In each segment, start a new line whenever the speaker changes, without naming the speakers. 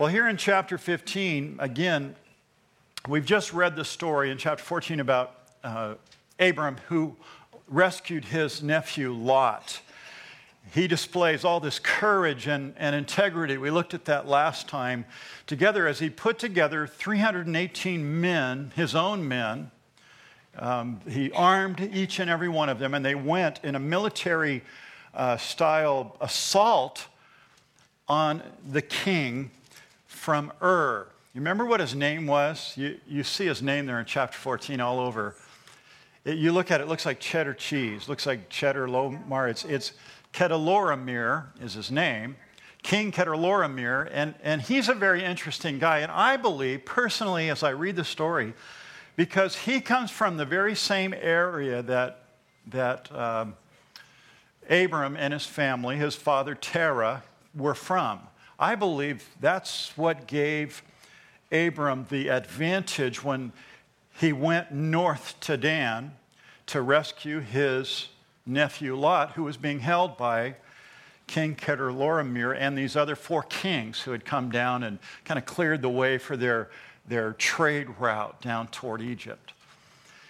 Well, here in chapter 15, again, we've just read the story in chapter 14 about uh, Abram who rescued his nephew Lot. He displays all this courage and, and integrity. We looked at that last time together as he put together 318 men, his own men. Um, he armed each and every one of them, and they went in a military uh, style assault on the king from Ur. You remember what his name was? You, you see his name there in chapter 14 all over. It, you look at it, it looks like cheddar cheese, looks like cheddar lomar. It's, it's Chedorlaomer is his name. King Chedorlaomer, and, and he's a very interesting guy. And I believe, personally, as I read the story, because he comes from the very same area that, that um, Abram and his family, his father Terah, were from. I believe that's what gave Abram the advantage when he went north to Dan to rescue his nephew Lot, who was being held by King Chedorlaomer and these other four kings who had come down and kind of cleared the way for their, their trade route down toward Egypt.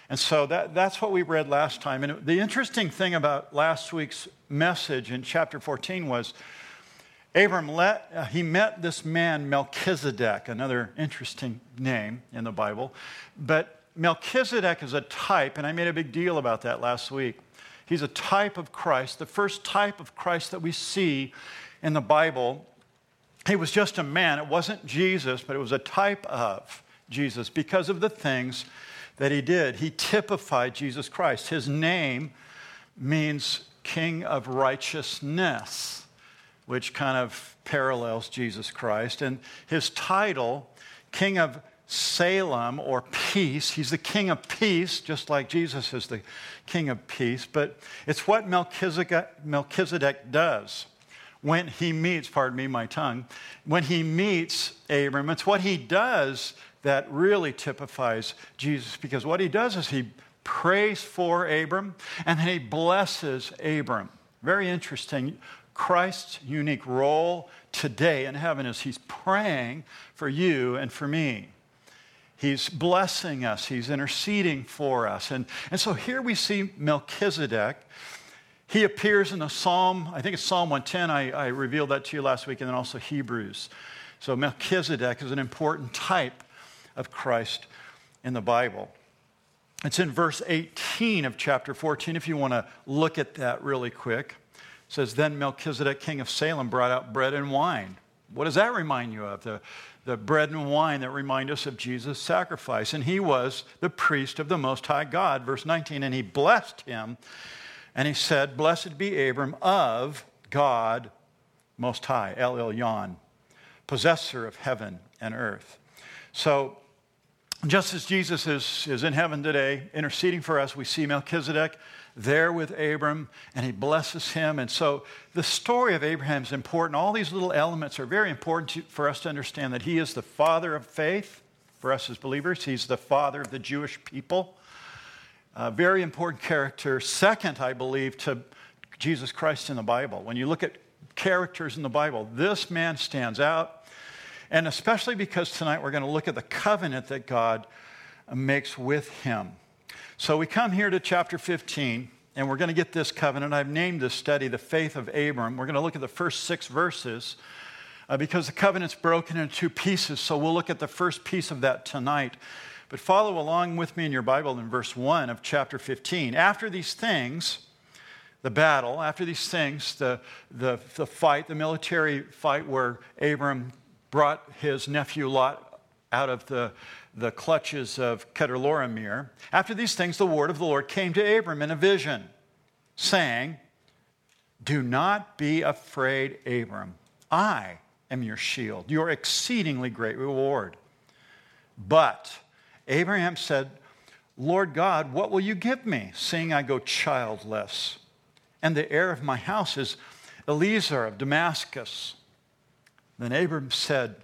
And so that, that's what we read last time. And the interesting thing about last week's message in chapter 14 was Abram let, uh, he met this man Melchizedek, another interesting name in the Bible. But Melchizedek is a type, and I made a big deal about that last week. He's a type of Christ, the first type of Christ that we see in the Bible. He was just a man. It wasn't Jesus, but it was a type of Jesus because of the things that he did. He typified Jesus Christ. His name means King of Righteousness which kind of parallels Jesus Christ. And his title, King of Salem or peace, he's the King of peace, just like Jesus is the King of peace. But it's what Melchizedek, Melchizedek does when he meets, pardon me, my tongue, when he meets Abram. It's what he does that really typifies Jesus because what he does is he prays for Abram and then he blesses Abram. Very interesting. Christ's unique role today in heaven is He's praying for you and for me. He's blessing us, He's interceding for us. And, and so here we see Melchizedek. He appears in the Psalm, I think it's Psalm 110. I, I revealed that to you last week, and then also Hebrews. So Melchizedek is an important type of Christ in the Bible. It's in verse 18 of chapter 14, if you want to look at that really quick says, Then Melchizedek, king of Salem, brought out bread and wine. What does that remind you of? The, the bread and wine that remind us of Jesus' sacrifice. And he was the priest of the Most High God. Verse 19, and he blessed him, and he said, Blessed be Abram of God Most High, El Elyon, possessor of heaven and earth. So, just as Jesus is, is in heaven today, interceding for us, we see Melchizedek there with Abram and he blesses him. And so the story of Abraham is important. All these little elements are very important to, for us to understand that he is the father of faith for us as believers, he's the father of the Jewish people. A very important character. Second, I believe, to Jesus Christ in the Bible. When you look at characters in the Bible, this man stands out. And especially because tonight we're going to look at the covenant that God makes with him. So we come here to chapter 15, and we're going to get this covenant. I've named this study The Faith of Abram. We're going to look at the first six verses uh, because the covenant's broken into two pieces. So we'll look at the first piece of that tonight. But follow along with me in your Bible in verse 1 of chapter 15. After these things, the battle, after these things, the, the, the fight, the military fight where Abram brought his nephew Lot out of the the clutches of Chedorlaomer. After these things, the word of the Lord came to Abram in a vision, saying, Do not be afraid, Abram. I am your shield, your exceedingly great reward. But Abraham said, Lord God, what will you give me, seeing I go childless? And the heir of my house is Eliezer of Damascus. Then Abram said,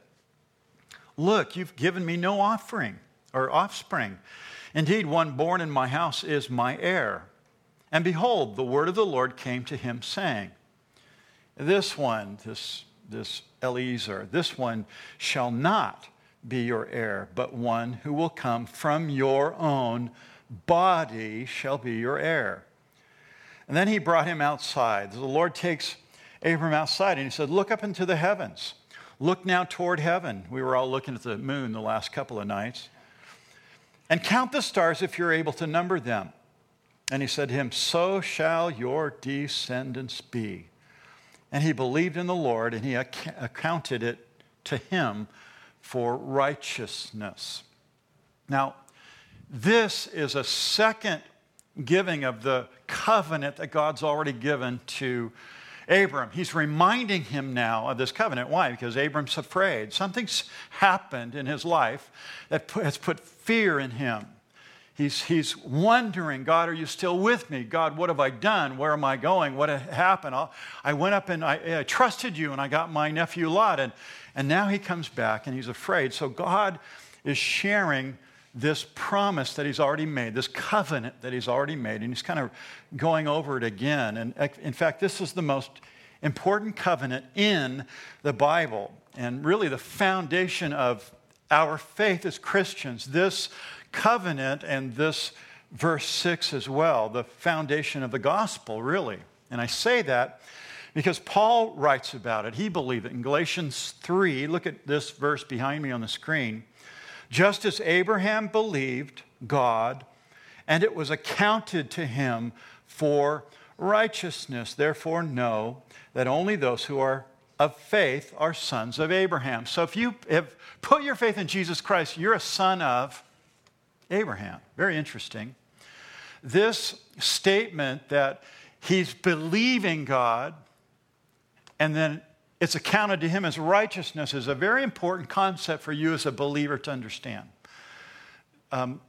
Look, you've given me no offering or offspring. Indeed, one born in my house is my heir. And behold, the word of the Lord came to him, saying, This one, this this Eliezer, this one shall not be your heir, but one who will come from your own body shall be your heir. And then he brought him outside. The Lord takes Abram outside and he said, Look up into the heavens. Look now toward heaven. We were all looking at the moon the last couple of nights. And count the stars if you're able to number them. And he said to him, So shall your descendants be. And he believed in the Lord, and he accounted it to him for righteousness. Now, this is a second giving of the covenant that God's already given to Abram. He's reminding him now of this covenant. Why? Because Abram's afraid. Something's happened in his life that has put fear in him. He's, he's wondering, God, are you still with me? God, what have I done? Where am I going? What happened? I I went up and I, I trusted you and I got my nephew Lot. And, and now he comes back and he's afraid. So God is sharing this promise that he's already made, this covenant that he's already made, and he's kind of going over it again. And in fact, this is the most important covenant in the Bible, and really the foundation of our faith as Christians. This covenant and this verse 6 as well, the foundation of the gospel, really. And I say that because Paul writes about it. He believed it in Galatians 3. Look at this verse behind me on the screen. Just as Abraham believed God, and it was accounted to him for righteousness. Therefore, know that only those who are of faith are sons of Abraham. So if you have put your faith in Jesus Christ, you're a son of Abraham. Very interesting. This statement that he's believing God and then it's accounted to him as righteousness is a very important concept for you as a believer to understand. Um,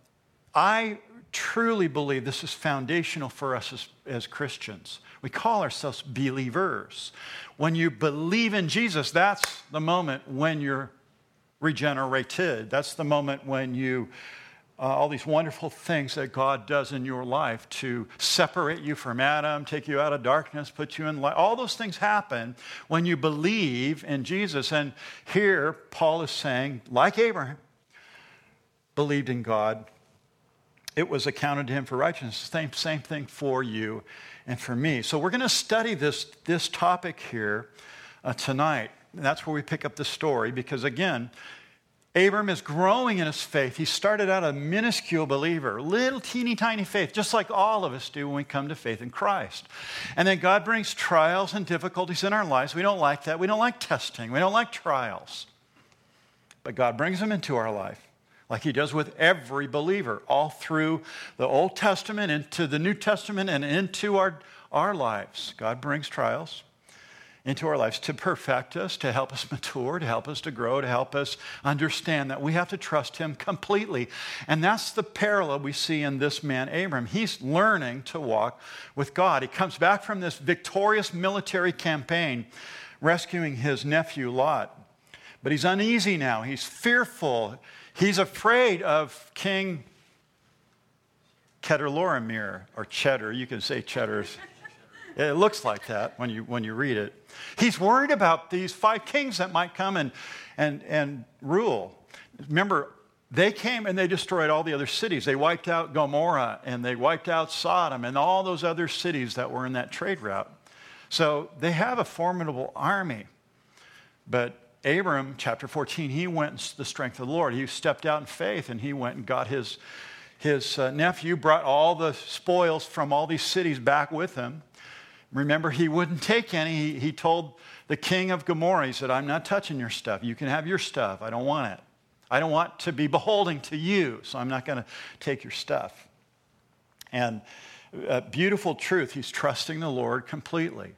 I truly believe this is foundational for us as, as Christians. We call ourselves believers. When you believe in Jesus, that's the moment when you're regenerated. That's the moment when you uh, all these wonderful things that God does in your life to separate you from Adam, take you out of darkness, put you in light. All those things happen when you believe in Jesus. And here, Paul is saying, like Abraham, believed in God, it was accounted to him for righteousness. Same, same thing for you and for me. So we're going to study this, this topic here uh, tonight. And that's where we pick up the story because, again, Abram is growing in his faith. He started out a minuscule believer, little teeny tiny faith, just like all of us do when we come to faith in Christ. And then God brings trials and difficulties in our lives. We don't like that. We don't like testing. We don't like trials. But God brings them into our life, like He does with every believer, all through the Old Testament, into the New Testament, and into our, our lives. God brings trials into our lives to perfect us, to help us mature, to help us to grow, to help us understand that we have to trust Him completely. And that's the parallel we see in this man, Abram. He's learning to walk with God. He comes back from this victorious military campaign, rescuing his nephew Lot. But he's uneasy now, he's fearful, he's afraid of King Chedorlaomer, or Cheddar. You can say Cheddar's. It looks like that when you, when you read it. He's worried about these five kings that might come and, and, and rule. Remember, they came and they destroyed all the other cities. They wiped out Gomorrah and they wiped out Sodom and all those other cities that were in that trade route. So they have a formidable army. But Abram, chapter 14, he went in the strength of the Lord. He stepped out in faith and he went and got his, his uh, nephew, brought all the spoils from all these cities back with him. Remember, he wouldn't take any. He, he told the king of Gomorrah, he said, I'm not touching your stuff. You can have your stuff. I don't want it. I don't want to be beholding to you, so I'm not going to take your stuff. And a beautiful truth, he's trusting the Lord completely.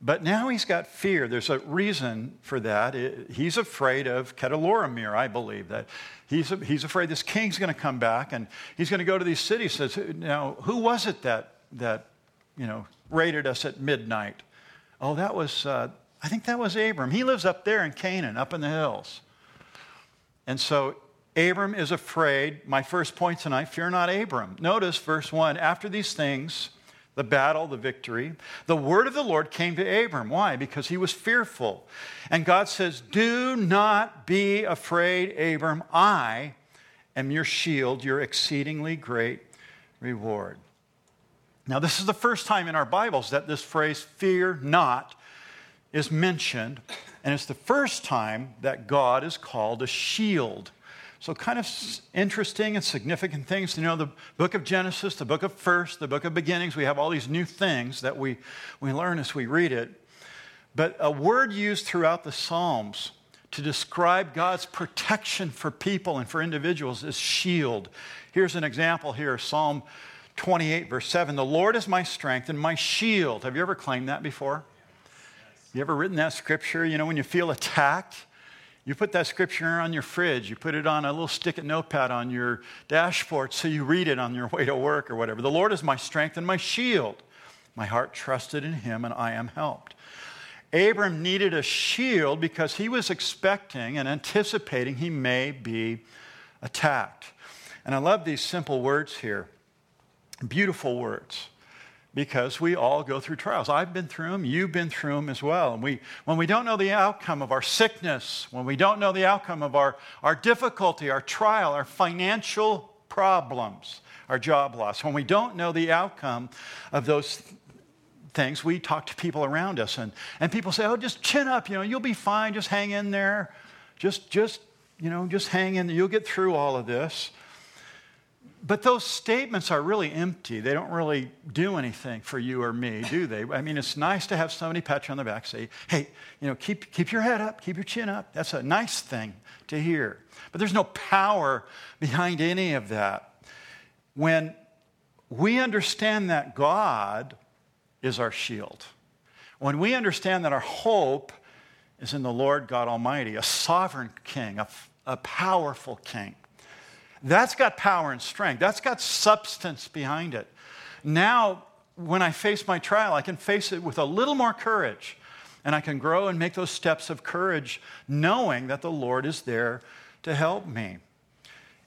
But now he's got fear. There's a reason for that. he's afraid of Chedorlaomer, I believe. That he's, he's afraid this king's going to come back and he's going to go to these cities. Says, now, who was it that, that you know, raided us at midnight. Oh, that was, uh, I think that was Abram. He lives up there in Canaan, up in the hills. And so Abram is afraid. My first point tonight fear not Abram. Notice verse 1 after these things, the battle, the victory. The word of the Lord came to Abram. Why? Because he was fearful. And God says, Do not be afraid, Abram. I am your shield, your exceedingly great reward. Now, this is the first time in our Bibles that this phrase, fear not, is mentioned. And it's the first time that God is called a shield. So, kind of interesting and significant things You know the book of Genesis, the book of First, the book of Beginnings. We have all these new things that we, we learn as we read it. But a word used throughout the Psalms to describe God's protection for people and for individuals is shield. Here's an example here Psalm 28, verse 7. The Lord is my strength and my shield. Have you ever claimed that before? You ever written that scripture? You know, when you feel attacked, you put that scripture on your fridge, you put it on a little stick it notepad on your dashboard so you read it on your way to work or whatever. The Lord is my strength and my shield. My heart trusted in him and I am helped. Abram needed a shield because he was expecting and anticipating he may be attacked. And I love these simple words here, beautiful words because we all go through trials. I've been through them, you've been through them as well. And we, when we don't know the outcome of our sickness, when we don't know the outcome of our, our difficulty, our trial, our financial problems, our job loss, when we don't know the outcome of those things, we talk to people around us. And, and people say, oh, just chin up, you know, you'll be fine, just hang in there. Just, just, you know, just hang in. You'll get through all of this. But those statements are really empty. They don't really do anything for you or me, do they? I mean, it's nice to have somebody pat you on the back, say, hey, you know, keep, keep your head up, keep your chin up. That's a nice thing to hear. But there's no power behind any of that. When we understand that God is our shield, when we understand that our hope is in the Lord God Almighty, a sovereign king, a, a powerful king, that's got power and strength. That's got substance behind it. Now, when I face my trial, I can face it with a little more courage. And I can grow and make those steps of courage, knowing that the Lord is there to help me.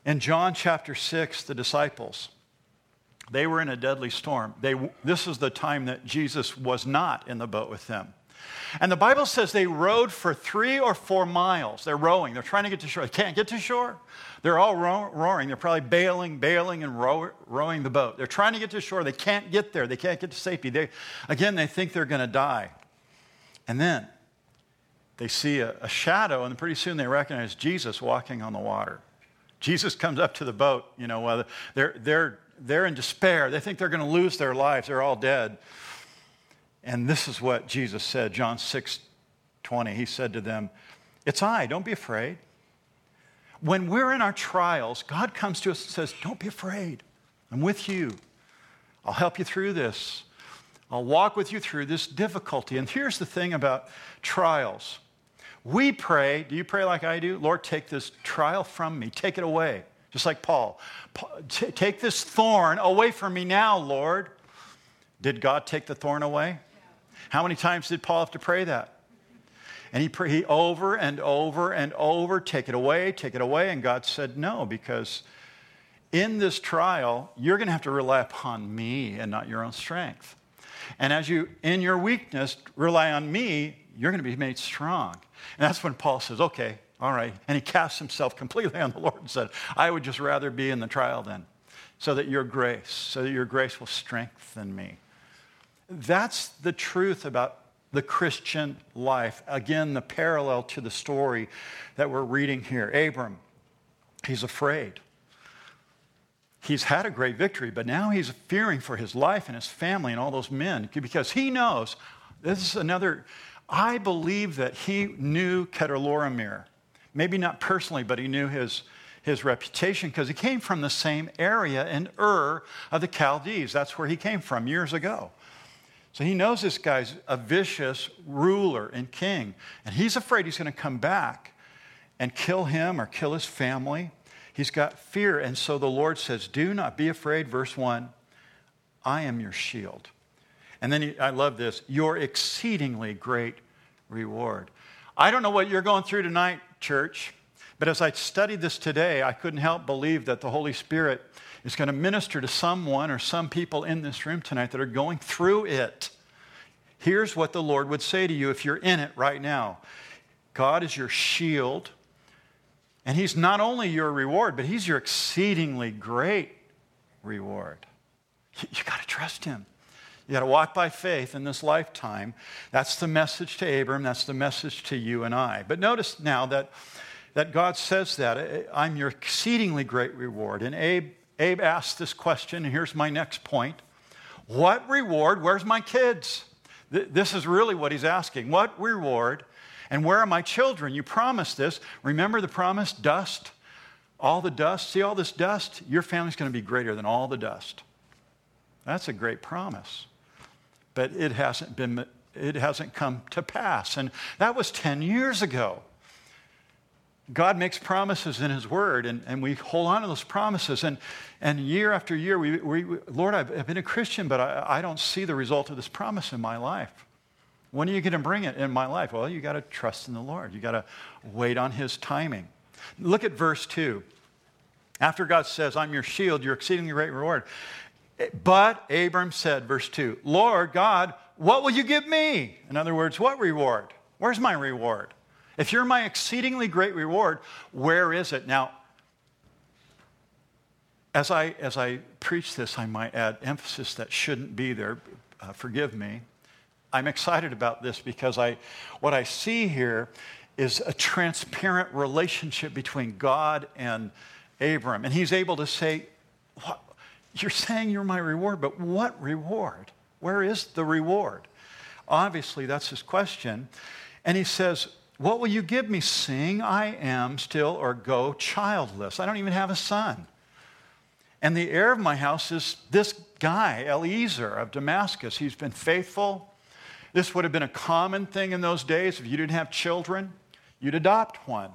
In John chapter 6, the disciples, they were in a deadly storm. They, this is the time that Jesus was not in the boat with them. And the Bible says they rowed for three or four miles. They're rowing. They're trying to get to shore. They can't get to shore. They're all row- rowing. They're probably bailing, bailing, and row- rowing the boat. They're trying to get to shore. They can't get there. They can't get to safety. They, again, they think they're going to die. And then they see a, a shadow, and pretty soon they recognize Jesus walking on the water. Jesus comes up to the boat. You know, they're, they're, they're in despair. They think they're going to lose their lives. They're all dead. And this is what Jesus said, John 6 20. He said to them, It's I, don't be afraid. When we're in our trials, God comes to us and says, Don't be afraid. I'm with you. I'll help you through this. I'll walk with you through this difficulty. And here's the thing about trials we pray, do you pray like I do? Lord, take this trial from me, take it away. Just like Paul. Take this thorn away from me now, Lord. Did God take the thorn away? How many times did Paul have to pray that? And he prayed over and over and over, take it away, take it away. And God said, no, because in this trial, you're going to have to rely upon me and not your own strength. And as you, in your weakness, rely on me, you're going to be made strong. And that's when Paul says, okay, all right. And he casts himself completely on the Lord and said, I would just rather be in the trial then, so that your grace, so that your grace will strengthen me. That's the truth about the Christian life. Again, the parallel to the story that we're reading here. Abram, he's afraid. He's had a great victory, but now he's fearing for his life and his family and all those men because he knows this is another. I believe that he knew Chedorlaomer. Maybe not personally, but he knew his, his reputation because he came from the same area in Ur of the Chaldees. That's where he came from years ago. So he knows this guy's a vicious ruler and king, and he's afraid he's going to come back and kill him or kill his family. He's got fear, and so the Lord says, Do not be afraid. Verse 1 I am your shield. And then he, I love this your exceedingly great reward. I don't know what you're going through tonight, church, But as I studied this today, I couldn't help believe that the Holy Spirit is going to minister to someone or some people in this room tonight that are going through it. Here's what the Lord would say to you if you're in it right now God is your shield, and He's not only your reward, but He's your exceedingly great reward. You, got to trust Him. You got to walk by faith in this lifetime. That's the message to Abram. That's the message to you and I. But notice now that, that God says that I'm your exceedingly great reward. And Abe, Abe asked this question, and here's my next point What reward? Where's my kids? This is really what he's asking. What reward? And where are my children? You promised this. Remember the promise? Dust. All the dust. See all this dust? Your family's going to be greater than all the dust. That's a great promise. But it hasn't been it hasn't come to pass. And that was 10 years ago. God makes promises in His Word, and, and we hold on to those promises. And, and year after year, we, we, Lord, I've, I've, been a Christian, but I, I don't see the result of this promise in my life. When are you going to bring it in my life? Well, you got to trust in the Lord. You got to wait on His timing. Look at verse 2. After God says, I'm your shield, your exceedingly great reward. But Abram said, verse 2, Lord God, what will you give me? In other words, what reward? Where's my reward? If you're my exceedingly great reward, where is it? Now, as I, as I preach this, I might add emphasis that shouldn't be there. Uh, forgive me. I'm excited about this because I, what I see here is a transparent relationship between God and Abram. And he's able to say, what, You're saying you're my reward, but what reward? Where is the reward? Obviously, that's his question. And he says, what will you give me, seeing I am still or go childless? I don't even have a son. And the heir of my house is this guy, Eliezer of Damascus. He's been faithful. This would have been a common thing in those days. If you didn't have children, you'd adopt one.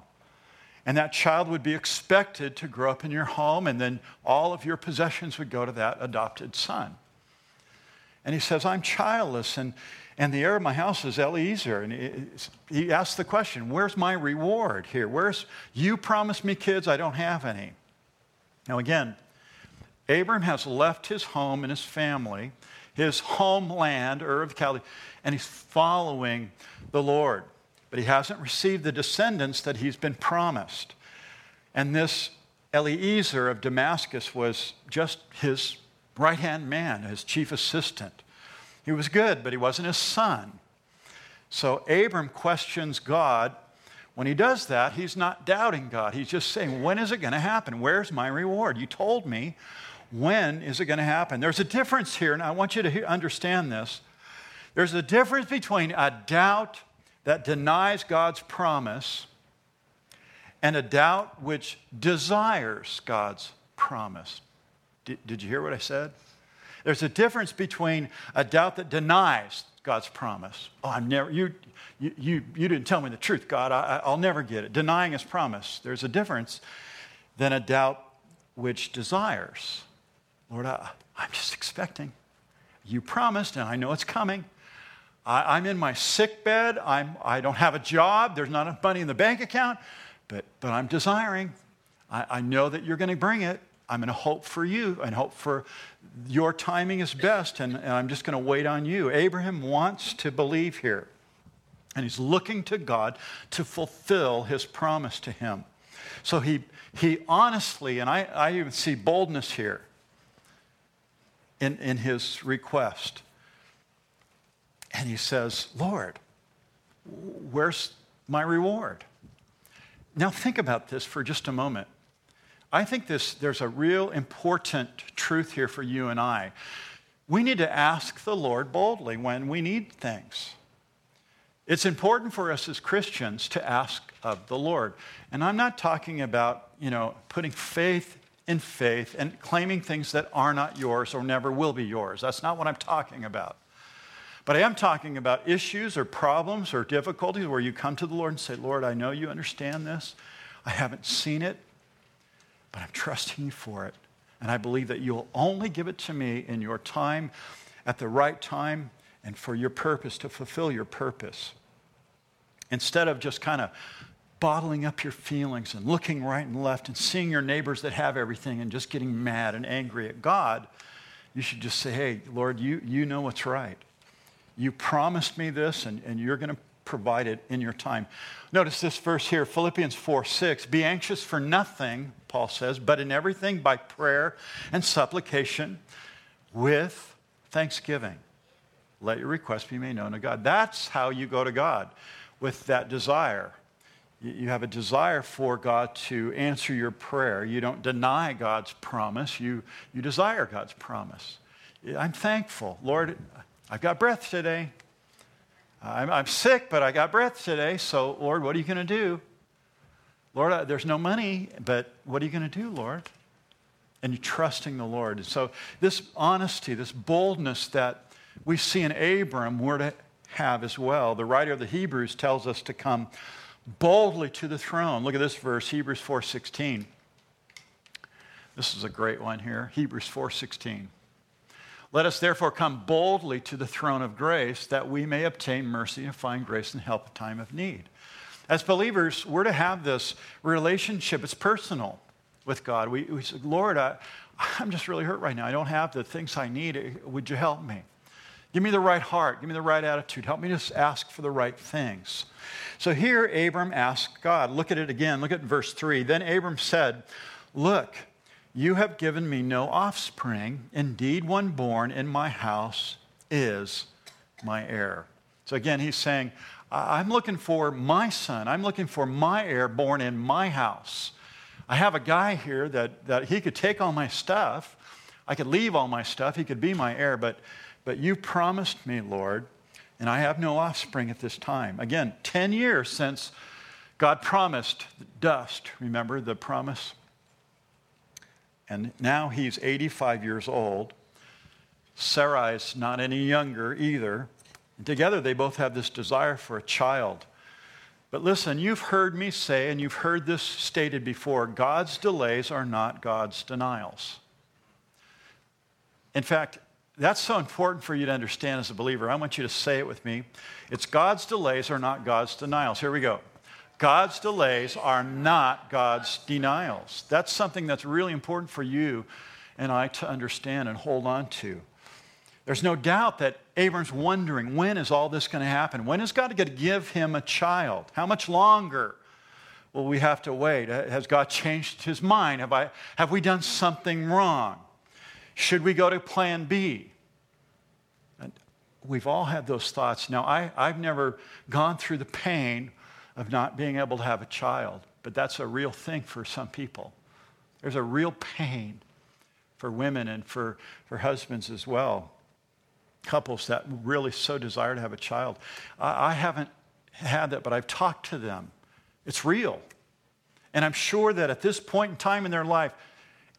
And that child would be expected to grow up in your home, and then all of your possessions would go to that adopted son. And he says, I'm childless, and and the heir of my house is Eliezer. And he asks the question, Where's my reward here? Where's, you promised me kids, I don't have any. Now, again, Abram has left his home and his family, his homeland, Ur of Chaldea, and he's following the Lord. But he hasn't received the descendants that he's been promised. And this Eliezer of Damascus was just his right hand man, his chief assistant. He was good, but he wasn't his son. So Abram questions God. When he does that, he's not doubting God. He's just saying, When is it going to happen? Where's my reward? You told me. When is it going to happen? There's a difference here, and I want you to understand this. There's a difference between a doubt that denies God's promise and a doubt which desires God's promise. Did, did you hear what I said? There's a difference between a doubt that denies God's promise. Oh, I'm never, you, you, you, you didn't tell me the truth, God. I, I'll never get it. Denying his promise. There's a difference than a doubt which desires. Lord, I, I'm just expecting. You promised, and I know it's coming. I, am in my sick bed. I'm, I don't have a job. There's not enough money in the bank account, but, but I'm desiring. I, I know that you're going to bring it. I'm going to hope for you and hope for your timing is best, and, and I'm just going to wait on you. Abraham wants to believe here, and he's looking to God to fulfill his promise to him. So he, he honestly, and I, I even see boldness here in, in his request. And he says, Lord, where's my reward? Now, think about this for just a moment. I think this, there's a real important truth here for you and I. We need to ask the Lord boldly when we need things. It's important for us as Christians to ask of the Lord. And I'm not talking about, you know, putting faith in faith and claiming things that are not yours or never will be yours. That's not what I'm talking about. But I am talking about issues or problems or difficulties where you come to the Lord and say, Lord, I know you understand this. I haven't seen it, but I'm trusting you for it. And I believe that you'll only give it to me in your time, at the right time, and for your purpose, to fulfill your purpose. Instead of just kind of bottling up your feelings and looking right and left and seeing your neighbors that have everything and just getting mad and angry at God, you should just say, Hey, Lord, you, you know what's right. You promised me this, and, and you're going to provide it in your time. Notice this verse here, Philippians 4 6. Be anxious for nothing, Paul says, but in everything by prayer and supplication with thanksgiving. Let your request be made known to God. That's how you go to God with that desire. You have a desire for God to answer your prayer. You don't deny God's promise, you, you desire God's promise. I'm thankful. Lord, I've got breath today. I'm, I'm sick, but I got breath today. So, Lord, what are you going to do? Lord, there's no money, but what are you going to do, Lord? And you're trusting the Lord. And so, this honesty, this boldness that we see in Abram, we're to have as well. The writer of the Hebrews tells us to come boldly to the throne. Look at this verse, Hebrews 4:16. This is a great one here. Hebrews 4:16. Let us therefore come boldly to the throne of grace that we may obtain mercy and find grace and help in time of need. As believers, we're to have this relationship. It's personal with God. We, we say, Lord, I, I'm just really hurt right now. I don't have the things I need. Would you help me? Give me the right heart. Give me the right attitude. Help me just ask for the right things. So here, Abram asked God. Look at it again. Look at verse 3. Then Abram said, Look, you have given me no offspring. Indeed, one born in my house is my heir. So again, he's saying, I'm looking for my son. I'm looking for my heir born in my house. I have a guy here that, that he could take all my stuff. I could leave all my stuff. He could be my heir, but but you promised me, Lord, and I have no offspring at this time. Again, 10 years since God promised dust. Remember the promise? And now he's 85 years old. Sarai's not any younger either. And together they both have this desire for a child. But listen, you've heard me say, and you've heard this stated before God's delays are not God's denials. In fact, that's so important for you to understand as a believer. I want you to say it with me. It's God's delays are not God's denials. Here we go. God's delays are not God's denials. That's something that's really important for you and I to understand and hold on to. There's no doubt that Abram's wondering when is all this going to happen? When is God going to give him a child? How much longer will we have to wait? Has God changed his mind? Have, I, have we done something wrong? Should we go to plan B? And we've all had those thoughts. Now, I, I've never gone through the pain of not being able to have a child, but that's a real thing for some people. There's a real pain for women and for, for husbands as well. Couples that really so desire to have a child. I, I haven't had that, but I've talked to them. It's real. And I'm sure that at this point in time in their life,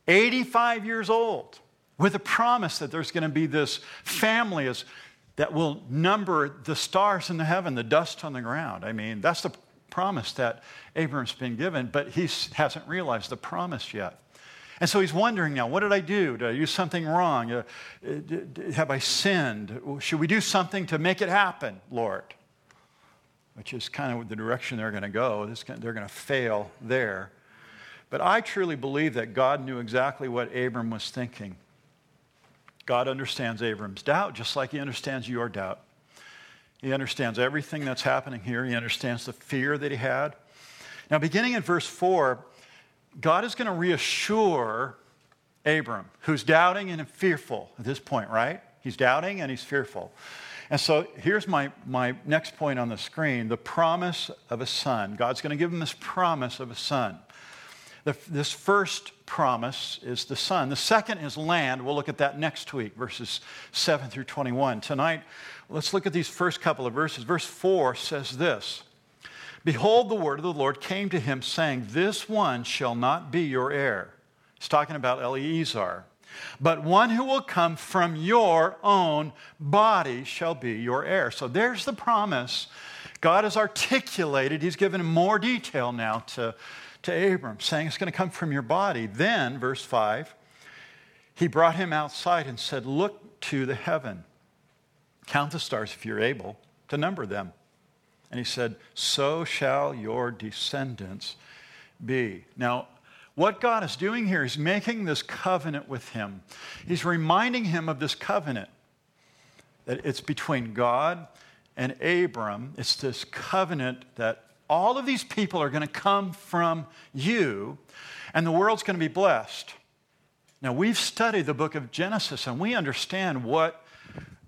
85 years old, with a promise that there's going to be this family as, that will number the stars in the heaven, the dust on the ground. I mean, that's the promise that Abram's been given, but he hasn't realized the promise yet. And so he's wondering now, what did I do? Did I do something wrong? Uh, have I sinned? Should we do something to make it happen, Lord? Which is kind of the direction they're going to go. They're going to fail there. But I truly believe that God knew exactly what Abram was thinking. God understands Abram's doubt just like he understands your doubt. He understands everything that's happening here. He understands the fear that he had. Now, beginning in verse 4, God is going to reassure Abram, who's doubting and fearful at this point, right? He's doubting and he's fearful. And so here's my, my next point on the screen the promise of a son. God's going to give him this promise of a son. The, this first promise is the son. The second is land. We'll look at that next week, verses 7 through 21. Tonight, let's look at these first couple of verses. Verse 4 says this Behold, the word of the Lord came to him, saying, This one shall not be your heir. He's talking about Eliezer. But one who will come from your own body shall be your heir. So there's the promise. God has articulated, He's given more detail now to to Abram, saying it's going to come from your body. Then, verse 5, he brought him outside and said, Look to the heaven. Count the stars if you're able to number them. And he said, So shall your descendants be. Now, what God is doing here is making this covenant with him. He's reminding him of this covenant that it's between God and Abram. It's this covenant that all of these people are going to come from you, and the world's going to be blessed. Now, we've studied the book of Genesis, and we understand what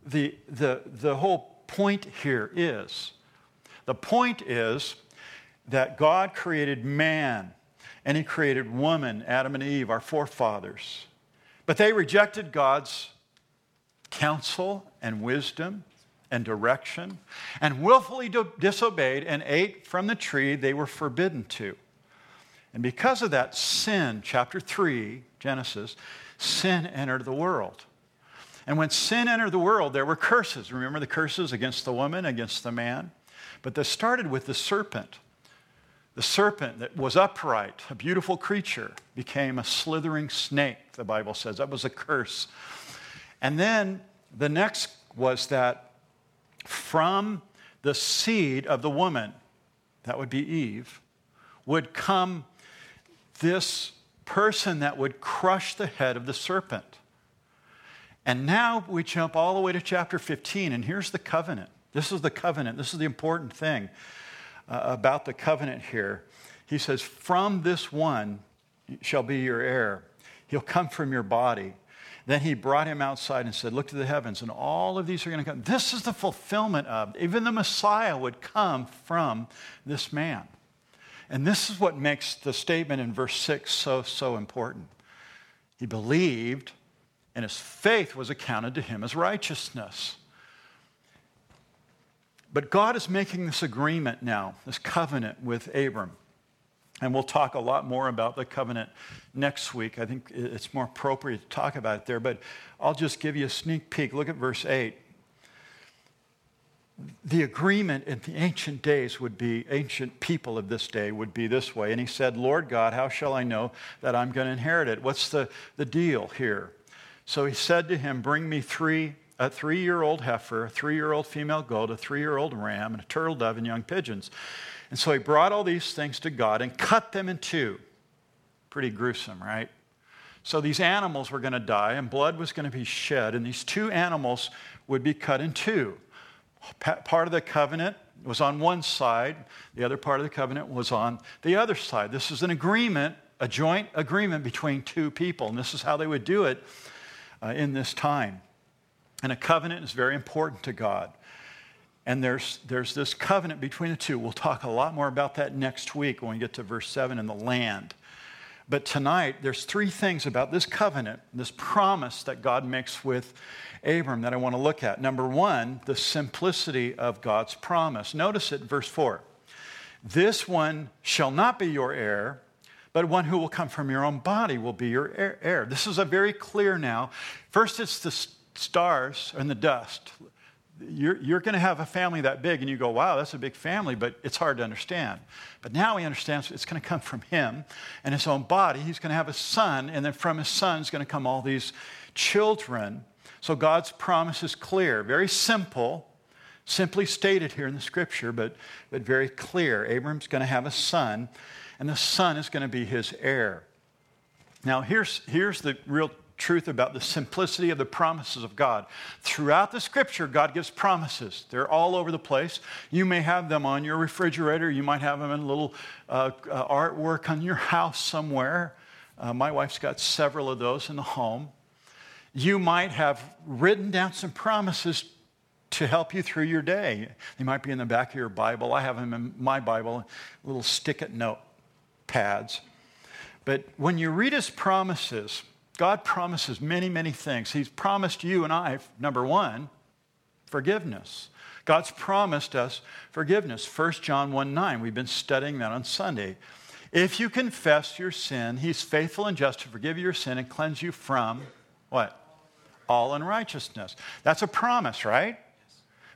the, the, the whole point here is. The point is that God created man, and he created woman, Adam and Eve, our forefathers. But they rejected God's counsel and wisdom and direction, and willfully disobeyed and ate from the tree they were forbidden to. And because of that, sin, chapter 3, Genesis, sin entered the world. And when sin entered the world, there were curses. Remember the curses against the woman, against the man? But this started with the serpent. The serpent that was upright, a beautiful creature, became a slithering snake, the Bible says. That was a curse. And then the next was that from the seed of the woman, that would be Eve, would come this person that would crush the head of the serpent. And now we jump all the way to chapter 15, and here's the covenant. This is the covenant. This is the important thing uh, about the covenant here. He says, From this one shall be your heir. He'll come from your body. Then he brought him outside and said, Look to the heavens, and all of these are going to come. This is the fulfillment of, even the Messiah would come from this man. And this is what makes the statement in verse 6 so, so important. He believed, and his faith was accounted to him as righteousness. But God is making this agreement now, this covenant with Abram. And we'll talk a lot more about the covenant next week. I think it's more appropriate to talk about it there, but I'll just give you a sneak peek. Look at verse 8. The agreement in the ancient days would be, ancient people of this day would be this way. And he said, Lord God, how shall I know that I'm going to inherit it? What's the, the deal here? So he said to him, Bring me three a three year old heifer, a three year old female goat, a three year old ram, and a turtle dove and young pigeons. And so he brought all these things to God and cut them in two. Pretty gruesome, right? So these animals were going to die and blood was going to be shed, and these two animals would be cut in two. Part of the covenant was on one side, the other part of the covenant was on the other side. This is an agreement, a joint agreement between two people, and this is how they would do it uh, in this time. And a covenant is very important to God. And there's, there's this covenant between the two. We'll talk a lot more about that next week when we get to verse 7 in the land. But tonight, there's three things about this covenant, this promise that God makes with Abram that I want to look at. Number one, the simplicity of God's promise. Notice it, verse 4. This one shall not be your heir, but one who will come from your own body will be your heir. This is a very clear now. First, it's the stars and the dust you're, you're going to have a family that big, and you go, wow, that's a big family, but it's hard to understand. But now he understands it's going to come from him and his own body. He's going to have a son, and then from his son is going to come all these children. So God's promise is clear, very simple, simply stated here in the scripture, but, but very clear. Abram's going to have a son, and the son is going to be his heir. Now, here's, here's the real truth about the simplicity of the promises of God. Throughout the scripture, God gives promises. They're all over the place. You may have them on your refrigerator, you might have them in a little uh, uh, artwork on your house somewhere. Uh, my wife's got several of those in the home. You might have written down some promises to help you through your day. They might be in the back of your Bible. I have them in my Bible, little stick it note pads. But when you read his promises, God promises many, many things. He's promised you and I, number one, forgiveness. God's promised us forgiveness. 1 John 1 9, we've been studying that on Sunday. If you confess your sin, he's faithful and just to forgive your sin and cleanse you from what? All unrighteousness. That's a promise, right?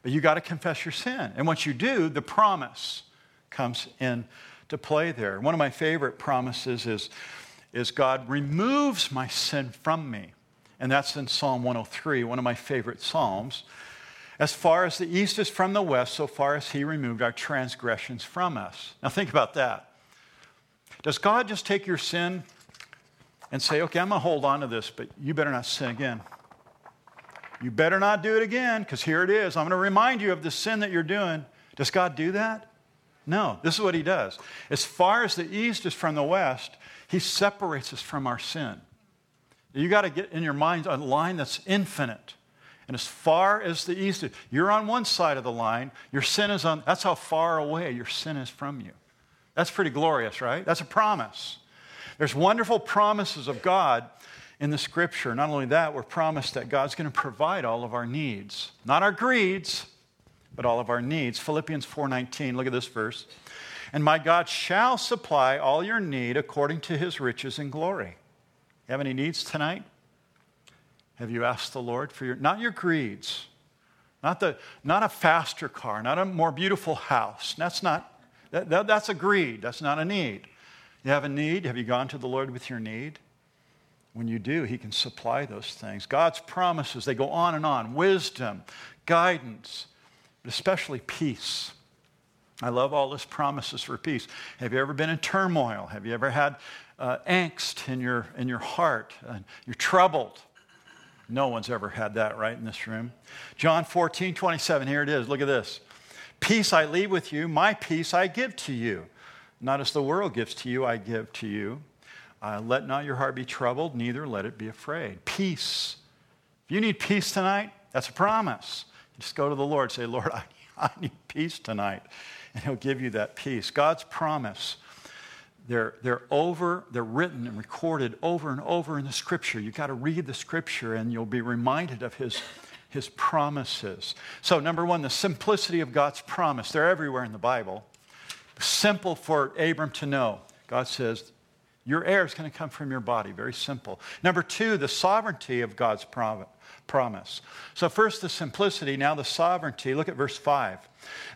But you got to confess your sin. And once you do, the promise comes into play there. One of my favorite promises is is God removes my sin from me. And that's in Psalm 103, one of my favorite Psalms. As far as the east is from the west, so far as he removed our transgressions from us. Now think about that. Does God just take your sin and say, okay, I'm going to hold on to this, but you better not sin again? You better not do it again, because here it is. I'm going to remind you of the sin that you're doing. Does God do that? No, this is what he does. As far as the east is from the west, he separates us from our sin. You got to get in your mind a line that's infinite. And as far as the east, you're on one side of the line, your sin is on, that's how far away your sin is from you. That's pretty glorious, right? That's a promise. There's wonderful promises of God in the scripture. Not only that, we're promised that God's going to provide all of our needs, not our greeds, but all of our needs. Philippians 4:19, look at this verse. And my God shall supply all your need according to his riches and glory. You have any needs tonight? Have you asked the Lord for your, not your greeds, not, the, not a faster car, not a more beautiful house. That's not, that, that, that's a greed. That's not a need. You have a need. Have you gone to the Lord with your need? When you do, He can supply those things. God's promises, they go on and on wisdom, guidance, but especially peace. I love all His promises for peace. Have you ever been in turmoil? Have you ever had uh, angst in your, in your heart? Uh, you're troubled. No one's ever had that, right, in this room. John 14, 27, here it is. Look at this. Peace I leave with you, my peace I give to you. Not as the world gives to you, I give to you. Uh, let not your heart be troubled, neither let it be afraid. Peace. If you need peace tonight, that's a promise. Just go to the Lord, say, Lord, I, I need peace tonight. And He'll give you that peace. God's promise they're, they're over, they're written and recorded over and over in the scripture. You've got to read the scripture and you'll be reminded of his, his promises. So, number one, the simplicity of God's promise. They're everywhere in the Bible. Simple for Abram to know. God says, Your heir is going to come from your body. Very simple. Number two, the sovereignty of God's promise. So, first, the simplicity, now the sovereignty. Look at verse 5.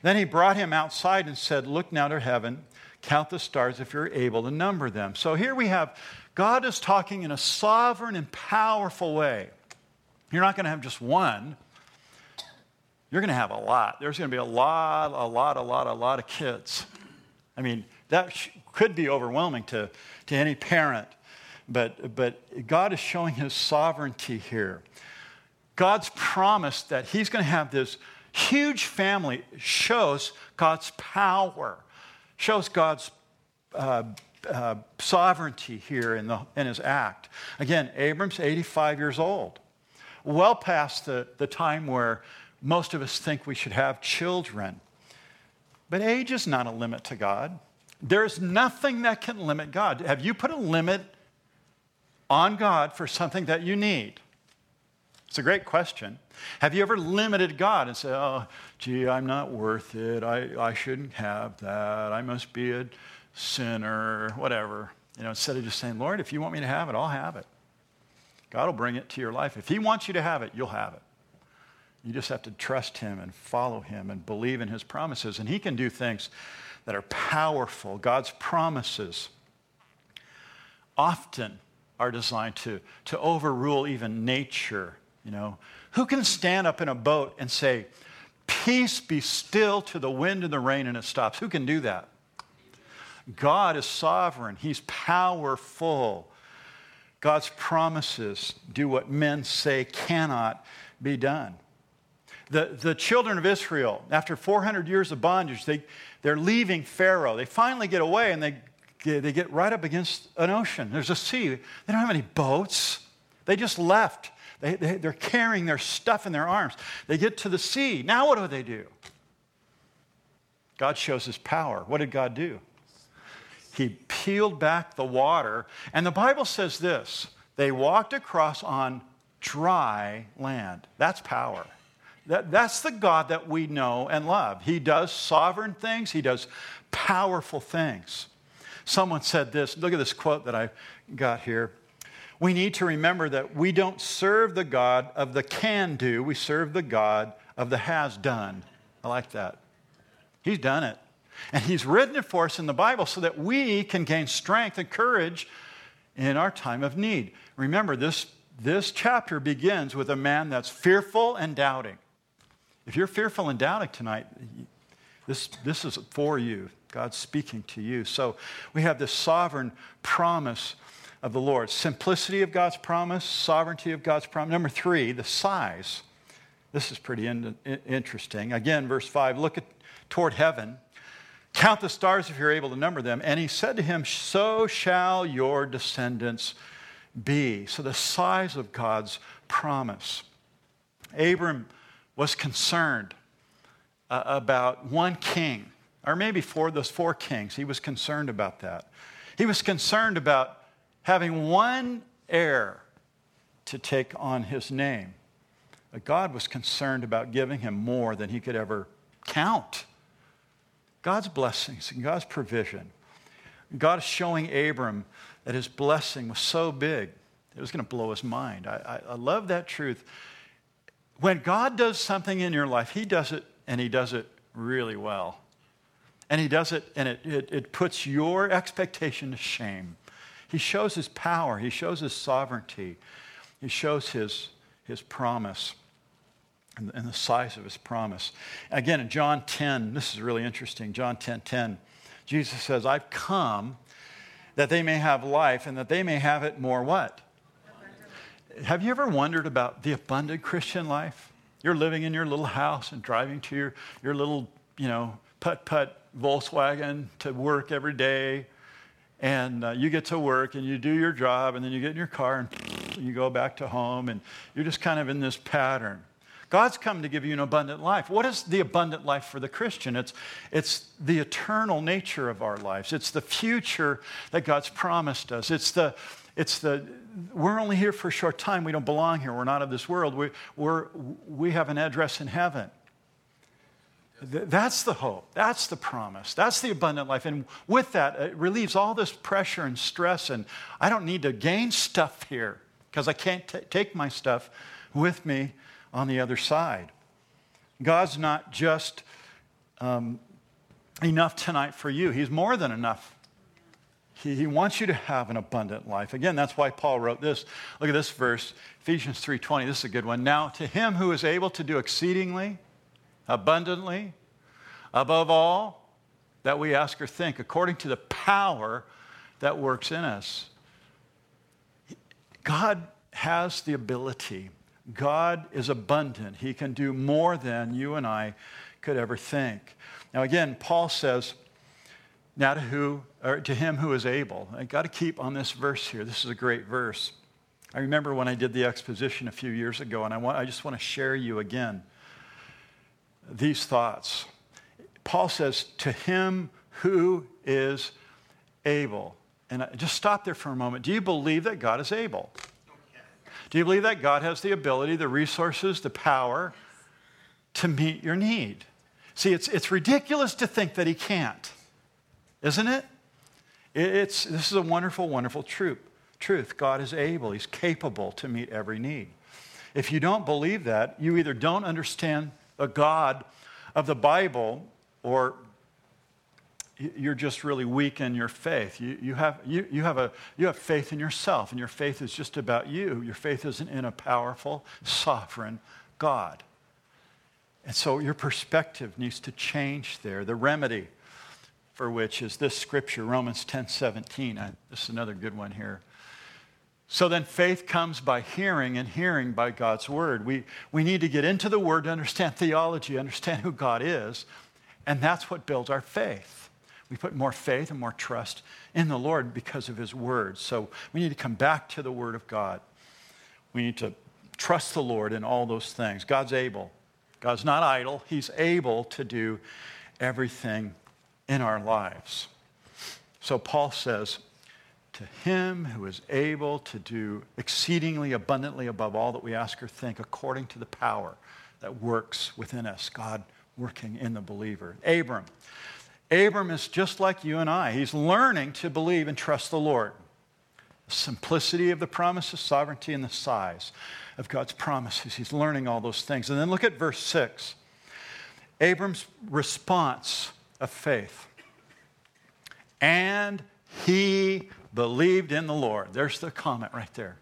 Then he brought him outside and said, Look now to heaven Count the stars if you're able to number them. So here we have God is talking in a sovereign and powerful way. You're not going to have just one. You're going to have a lot. There's going to be a lot, a lot, a lot, a lot of kids. I mean, that could be overwhelming to, to any parent. But, but God is showing his sovereignty here. God's promise that he's going to have this huge family shows God's power shows God's uh, uh, sovereignty here in, the, in his act. Again, Abram's 85 years old, well past the, the time where most of us think we should have children. But age is not a limit to God. There's nothing that can limit God. Have you put a limit on God for something that you need? It's a great question. Have you ever limited God and said, oh, gee, I'm not worth it. I, I shouldn't have that. I must be a sinner, whatever. You know, instead of just saying, Lord, if you want me to have it, I'll have it. God will bring it to your life. If He wants you to have it, you'll have it. You just have to trust Him and follow Him and believe in His promises. And He can do things that are powerful. God's promises often are designed to, to overrule even nature you know, who can stand up in a boat and say, Peace be still to the wind and the rain, and it stops? Who can do that? God is sovereign, He's powerful. God's promises do what men say cannot be done. The, the children of Israel, after 400 years of bondage, they, they're leaving Pharaoh. They finally get away and they, they get right up against an ocean. There's a sea. They don't have any boats. They just left. They, they, they're carrying their stuff in their arms. They get to the sea. Now, what do they do? God shows his power. What did God do? He peeled back the water. And the Bible says this they walked across on dry land. That's power. That, that's the God that we know and love. He does sovereign things, He does powerful things. Someone said this look at this quote that I got here we need to remember that we don't serve the God of the can do, we serve the God of the has done. I like that. He's done it. And He's written it for us in the Bible so that we can gain strength and courage in our time of need. Remember, this, this chapter begins with a man that's fearful and doubting. If you're fearful and doubting tonight, this, this is for you. God's speaking to you. So we have this sovereign promise of the Lord simplicity of God's promise, sovereignty of God's promise. Number three, the size. This is pretty in, in, interesting. Again, verse 5 look at, toward heaven, count the stars if you're able to number them. And he said to him, So shall your descendants be. So the size of God's promise. Abram was concerned uh, about one king, or maybe four, those four kings. He was concerned about that. He was concerned about having one heir to take on his name. But God was concerned about giving him more than he could ever count. God's blessings and God's provision. God is showing Abram that his blessing was so big, it was going to blow his mind. I, I, I love that truth. When God does something in your life, he does it and he does it really well. And he does it and it, it, it puts your expectation to shame. He shows his power, he shows his sovereignty, he shows his, his promise and, and the size of his promise. Again, in John 10, this is really interesting. John 10 10, Jesus says, I've come that they may have life and that they may have it more what? Have you ever wondered about the abundant Christian life? You're living in your little house and driving to your, your little, you know, putt putt Volkswagen to work every day and uh, you get to work and you do your job and then you get in your car and you go back to home and you're just kind of in this pattern. God's come to give you an abundant life. What is the abundant life for the christian? It's, it's the eternal nature of our lives. It's the future that god's promised us. It's the it's the we're only here for a short time. We don't belong here. We're not of this world. We, we're, we have an address in heaven that's the hope. That's the promise. That's the abundant life. And with that, it relieves all this pressure and stress. And I don't need to gain stuff here because I can't t- take my stuff with me on the other side. God's not just um, enough tonight for you, He's more than enough. He, he wants you to have an abundant life. Again, that's why Paul wrote this. Look at this verse, Ephesians 3:20. This is a good one. Now, to him who is able to do exceedingly abundantly, above all that we ask or think, according to the power that works in us. God has the ability. God is abundant. He can do more than you and I could ever think. Now, again, Paul says, now to who, or to him who is able. I got to keep on this verse here. This is a great verse. I remember when I did the exposition a few years ago, and I, want, I just want to share you again these thoughts. Paul says, To him who is able. And just stop there for a moment. Do you believe that God is able? Do you believe that God has the ability, the resources, the power to meet your need? See, it's, it's ridiculous to think that He can't, isn't it? It's, this is a wonderful, wonderful truth. Truth. God is able, He's capable to meet every need. If you don't believe that, you either don't understand a God of the Bible, or you're just really weak in your faith. You, you, have, you, you, have a, you have faith in yourself, and your faith is just about you. Your faith isn't in a powerful, sovereign God. And so your perspective needs to change there. The remedy for which is this scripture, Romans 10 17. I, this is another good one here. So then faith comes by hearing, and hearing by God's word. We, we need to get into the word to understand theology, understand who God is, and that's what builds our faith. We put more faith and more trust in the Lord because of his word. So we need to come back to the word of God. We need to trust the Lord in all those things. God's able. God's not idle. He's able to do everything in our lives. So Paul says, to him who is able to do exceedingly abundantly above all that we ask or think, according to the power that works within us, God working in the believer. Abram. Abram is just like you and I. He's learning to believe and trust the Lord. The simplicity of the promises, sovereignty, and the size of God's promises. He's learning all those things. And then look at verse 6. Abram's response of faith. And he believed in the Lord. There's the comment right there.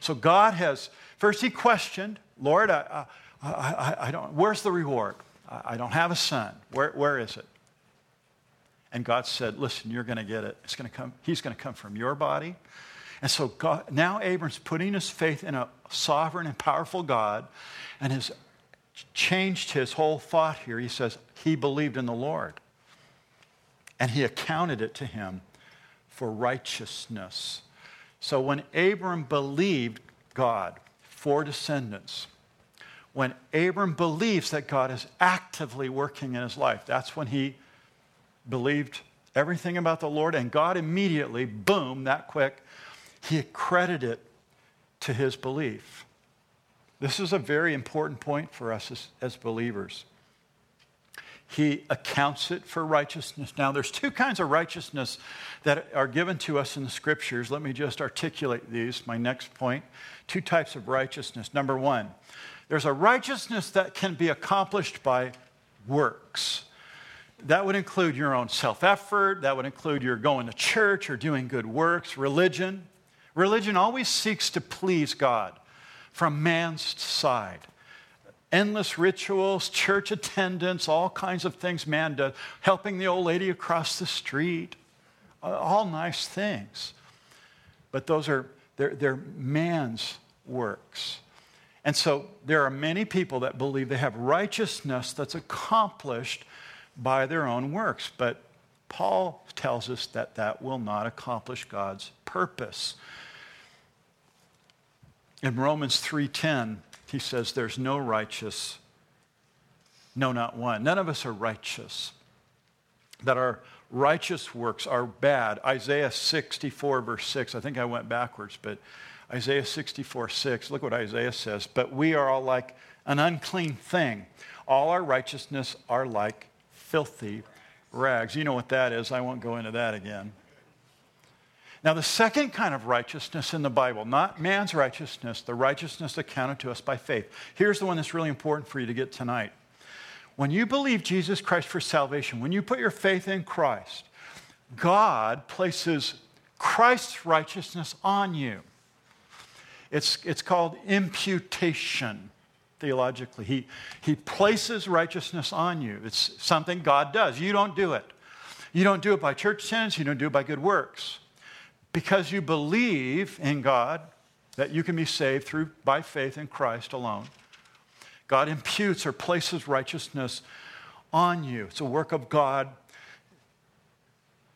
So God has, first he questioned, Lord, I, I, I, I don't, where's the reward? I, I don't have a son. Where, where is it? And God said, listen, you're going to get it. It's going to come, he's going to come from your body. And so God, now Abram's putting his faith in a sovereign and powerful God and has changed his whole thought here. He says he believed in the Lord and he accounted it to him for righteousness. So when Abram believed God for descendants, when Abram believes that God is actively working in his life, that's when he believed everything about the Lord, and God immediately, boom, that quick, he accredited it to his belief. This is a very important point for us as, as believers. He accounts it for righteousness. Now, there's two kinds of righteousness that are given to us in the scriptures. Let me just articulate these. My next point two types of righteousness. Number one, there's a righteousness that can be accomplished by works. That would include your own self effort, that would include your going to church or doing good works, religion. Religion always seeks to please God from man's side. Endless rituals, church attendance, all kinds of things man does, helping the old lady across the street, all nice things. But those are, they're, they're man's works. And so there are many people that believe they have righteousness that's accomplished by their own works. But Paul tells us that that will not accomplish God's purpose. In Romans 3:10, he says there's no righteous no not one. None of us are righteous. That our righteous works are bad. Isaiah 64 verse 6. I think I went backwards, but Isaiah 64 6, look what Isaiah says. But we are all like an unclean thing. All our righteousness are like filthy rags. You know what that is. I won't go into that again. Now, the second kind of righteousness in the Bible, not man's righteousness, the righteousness accounted to us by faith. Here's the one that's really important for you to get tonight. When you believe Jesus Christ for salvation, when you put your faith in Christ, God places Christ's righteousness on you. It's, it's called imputation theologically. He, he places righteousness on you. It's something God does. You don't do it. You don't do it by church sins, you don't do it by good works. Because you believe in God that you can be saved through by faith in Christ alone. God imputes or places righteousness on you. It's a work of God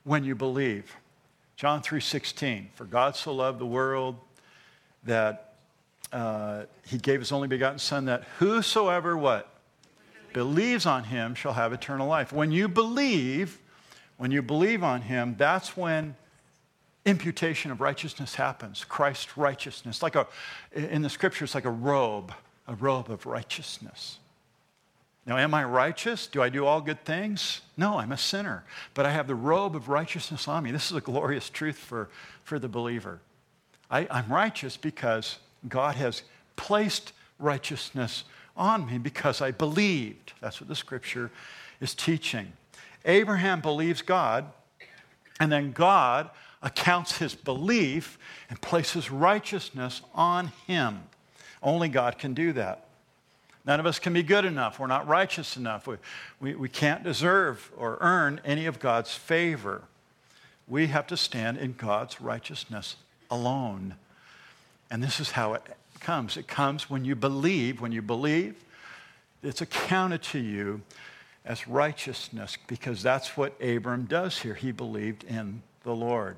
when you believe. John 3:16 For God so loved the world that uh, he gave his only begotten Son, that whosoever what? Believes on him shall have eternal life. When you believe, when you believe on him, that's when imputation of righteousness happens. Christ's righteousness. Like a, in the scriptures, like a robe, a robe of righteousness. Now, am I righteous? Do I do all good things? No, I'm a sinner. But I have the robe of righteousness on me. This is a glorious truth for, for the believer. I, I'm righteous because God has placed righteousness on me because I believed. That's what the scripture is teaching. Abraham believes God, and then God accounts his belief and places righteousness on him. Only God can do that. None of us can be good enough. We're not righteous enough. We, we, we can't deserve or earn any of God's favor. We have to stand in God's righteousness alone. And this is how it comes it comes when you believe. When you believe, it's accounted to you as righteousness because that's what Abram does here. He believed in the Lord.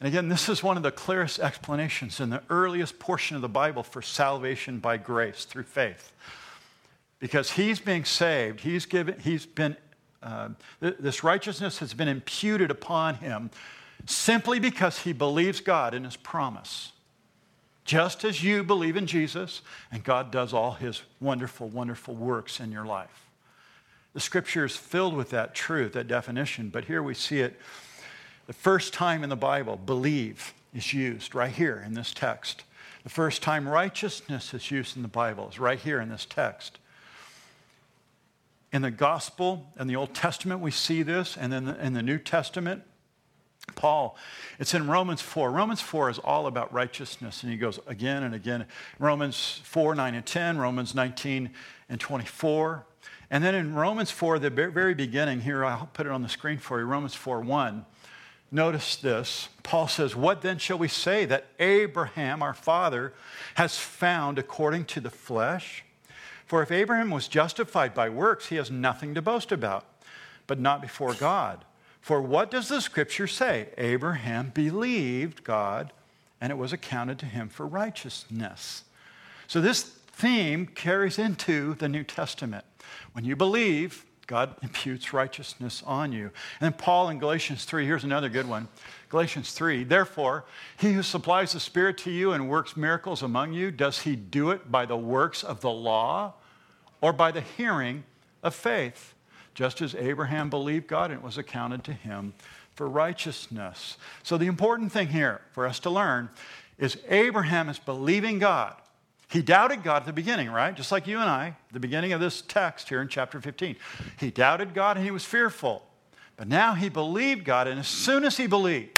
And again, this is one of the clearest explanations in the earliest portion of the Bible for salvation by grace through faith. Because he's being saved, he's, given, he's been, uh, th- this righteousness has been imputed upon him simply because he believes God in his promise. Just as you believe in Jesus, and God does all his wonderful, wonderful works in your life. The scripture is filled with that truth, that definition, but here we see it the first time in the Bible, believe is used right here in this text. The first time righteousness is used in the Bible is right here in this text. In the Gospel and the Old Testament, we see this, and then in the New Testament, Paul, it's in Romans 4. Romans 4 is all about righteousness, and he goes again and again. Romans 4, 9, and 10, Romans 19 and 24. And then in Romans 4, the very beginning, here, I'll put it on the screen for you, Romans 4, 1. Notice this. Paul says, What then shall we say that Abraham, our father, has found according to the flesh? For if Abraham was justified by works, he has nothing to boast about, but not before God. For what does the scripture say? Abraham believed God, and it was accounted to him for righteousness. So this theme carries into the New Testament. When you believe, God imputes righteousness on you. And Paul in Galatians 3, here's another good one. Galatians 3, therefore, he who supplies the Spirit to you and works miracles among you, does he do it by the works of the law or by the hearing of faith? Just as Abraham believed God and it was accounted to him for righteousness. So the important thing here for us to learn is Abraham is believing God he doubted God at the beginning, right? Just like you and I, the beginning of this text here in chapter 15. He doubted God and he was fearful. But now he believed God, and as soon as he believed,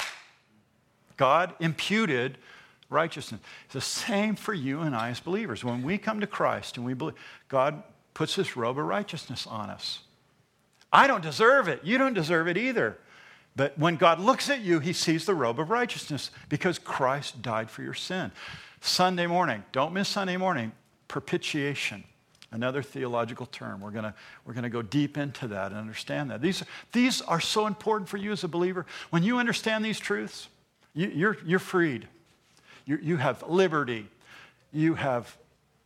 God imputed righteousness. It's the same for you and I as believers. When we come to Christ and we believe, God puts this robe of righteousness on us. I don't deserve it. You don't deserve it either. But when God looks at you, he sees the robe of righteousness because Christ died for your sin. Sunday morning, don't miss Sunday morning, propitiation, another theological term. We're going we're to go deep into that and understand that. These, these are so important for you as a believer. When you understand these truths, you, are you're, you're freed. You, you have liberty. You have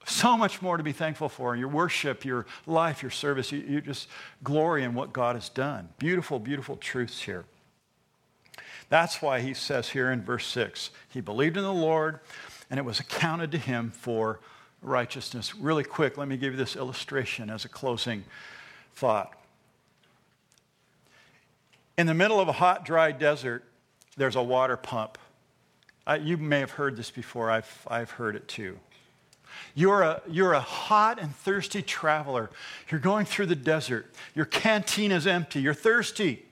so much more to be thankful for your worship, your life, your service. You, you just glory in what God has done. Beautiful, beautiful truths here. That's why he says here in verse 6 he believed in the Lord and it was accounted to him for righteousness. Really quick, let me give you this illustration as a closing thought. In the middle of a hot, dry desert, there's a water pump. Uh, you may have heard this before, I've, I've heard it too. You're a, you're a hot and thirsty traveler. You're going through the desert. Your canteen is empty. You're thirsty.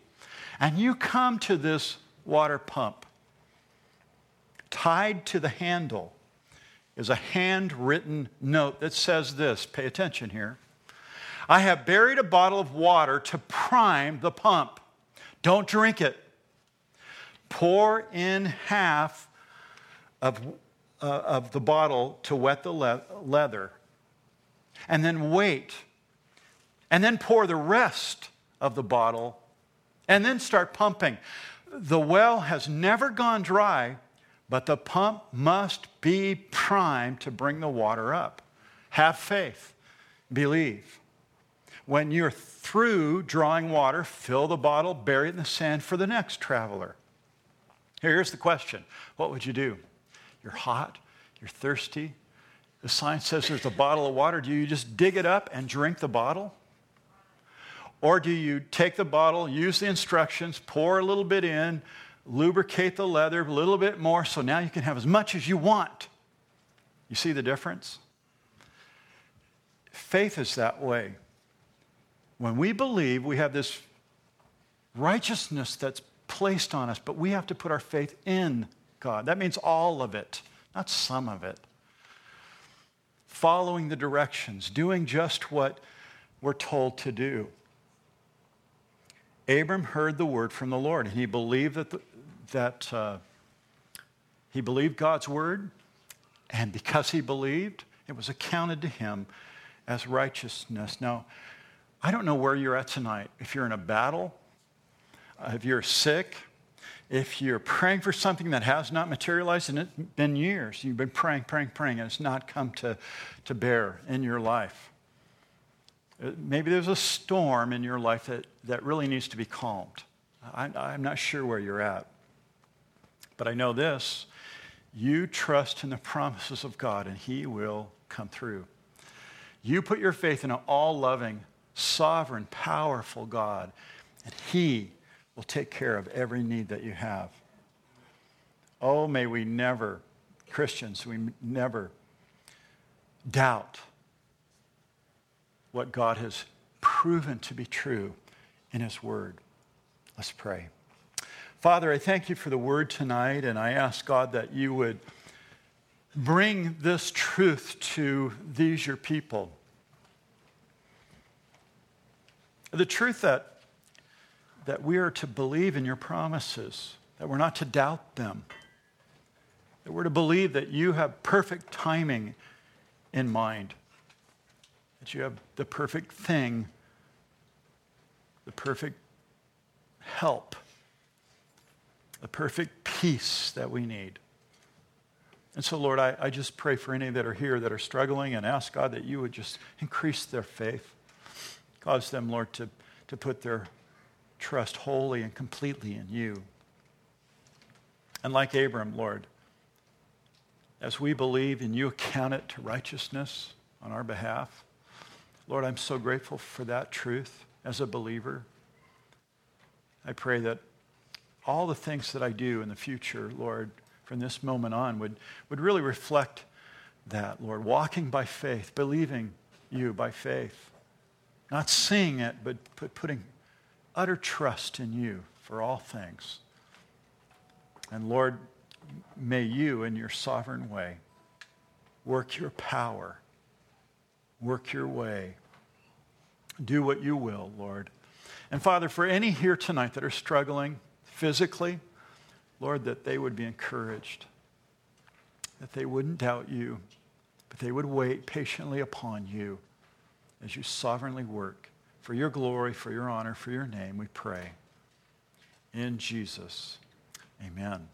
And you come to this water pump tied to the handle is a handwritten note that says this pay attention here. I have buried a bottle of water to prime the pump. Don't drink it. Pour in half of, uh, of the bottle to wet the le- leather. And then wait. And then pour the rest of the bottle. And then start pumping. The well has never gone dry but the pump must be primed to bring the water up. Have faith, believe. When you're through drawing water, fill the bottle, bury it in the sand for the next traveler. Here's the question What would you do? You're hot, you're thirsty. The sign says there's a bottle of water. Do you just dig it up and drink the bottle? Or do you take the bottle, use the instructions, pour a little bit in, lubricate the leather a little bit more so now you can have as much as you want. You see the difference? Faith is that way. When we believe, we have this righteousness that's placed on us, but we have to put our faith in God. That means all of it, not some of it. Following the directions, doing just what we're told to do. Abram heard the word from the Lord, and he believed that the, that uh, he believed God's word, and because he believed, it was accounted to him as righteousness. Now, I don't know where you're at tonight. If you're in a battle, uh, if you're sick, if you're praying for something that has not materialized, and it's been years, you've been praying, praying, praying, and it's not come to, to bear in your life. Uh, maybe there's a storm in your life that, that really needs to be calmed. I, I'm not sure where you're at. But I know this you trust in the promises of God, and He will come through. You put your faith in an all loving, sovereign, powerful God, and He will take care of every need that you have. Oh, may we never, Christians, we never doubt what God has proven to be true in His Word. Let's pray. Father, I thank you for the word tonight, and I ask God that you would bring this truth to these, your people. The truth that, that we are to believe in your promises, that we're not to doubt them, that we're to believe that you have perfect timing in mind, that you have the perfect thing, the perfect help, the perfect peace that we need. And so, Lord, I, I just pray for any that are here that are struggling and ask God that you would just increase their faith. Cause them, Lord, to, to put their trust wholly and completely in you. And like Abram, Lord, as we believe and you account it to righteousness on our behalf, Lord, I'm so grateful for that truth as a believer. I pray that all the things that I do in the future, Lord, from this moment on would, would really reflect that, Lord. Walking by faith, believing you by faith. Not seeing it, but putting utter trust in you for all things. And Lord, may you, in your sovereign way, work your power, work your way. Do what you will, Lord. And Father, for any here tonight that are struggling physically, Lord, that they would be encouraged, that they wouldn't doubt you, but they would wait patiently upon you as you sovereignly work. For your glory, for your honor, for your name, we pray. In Jesus, amen.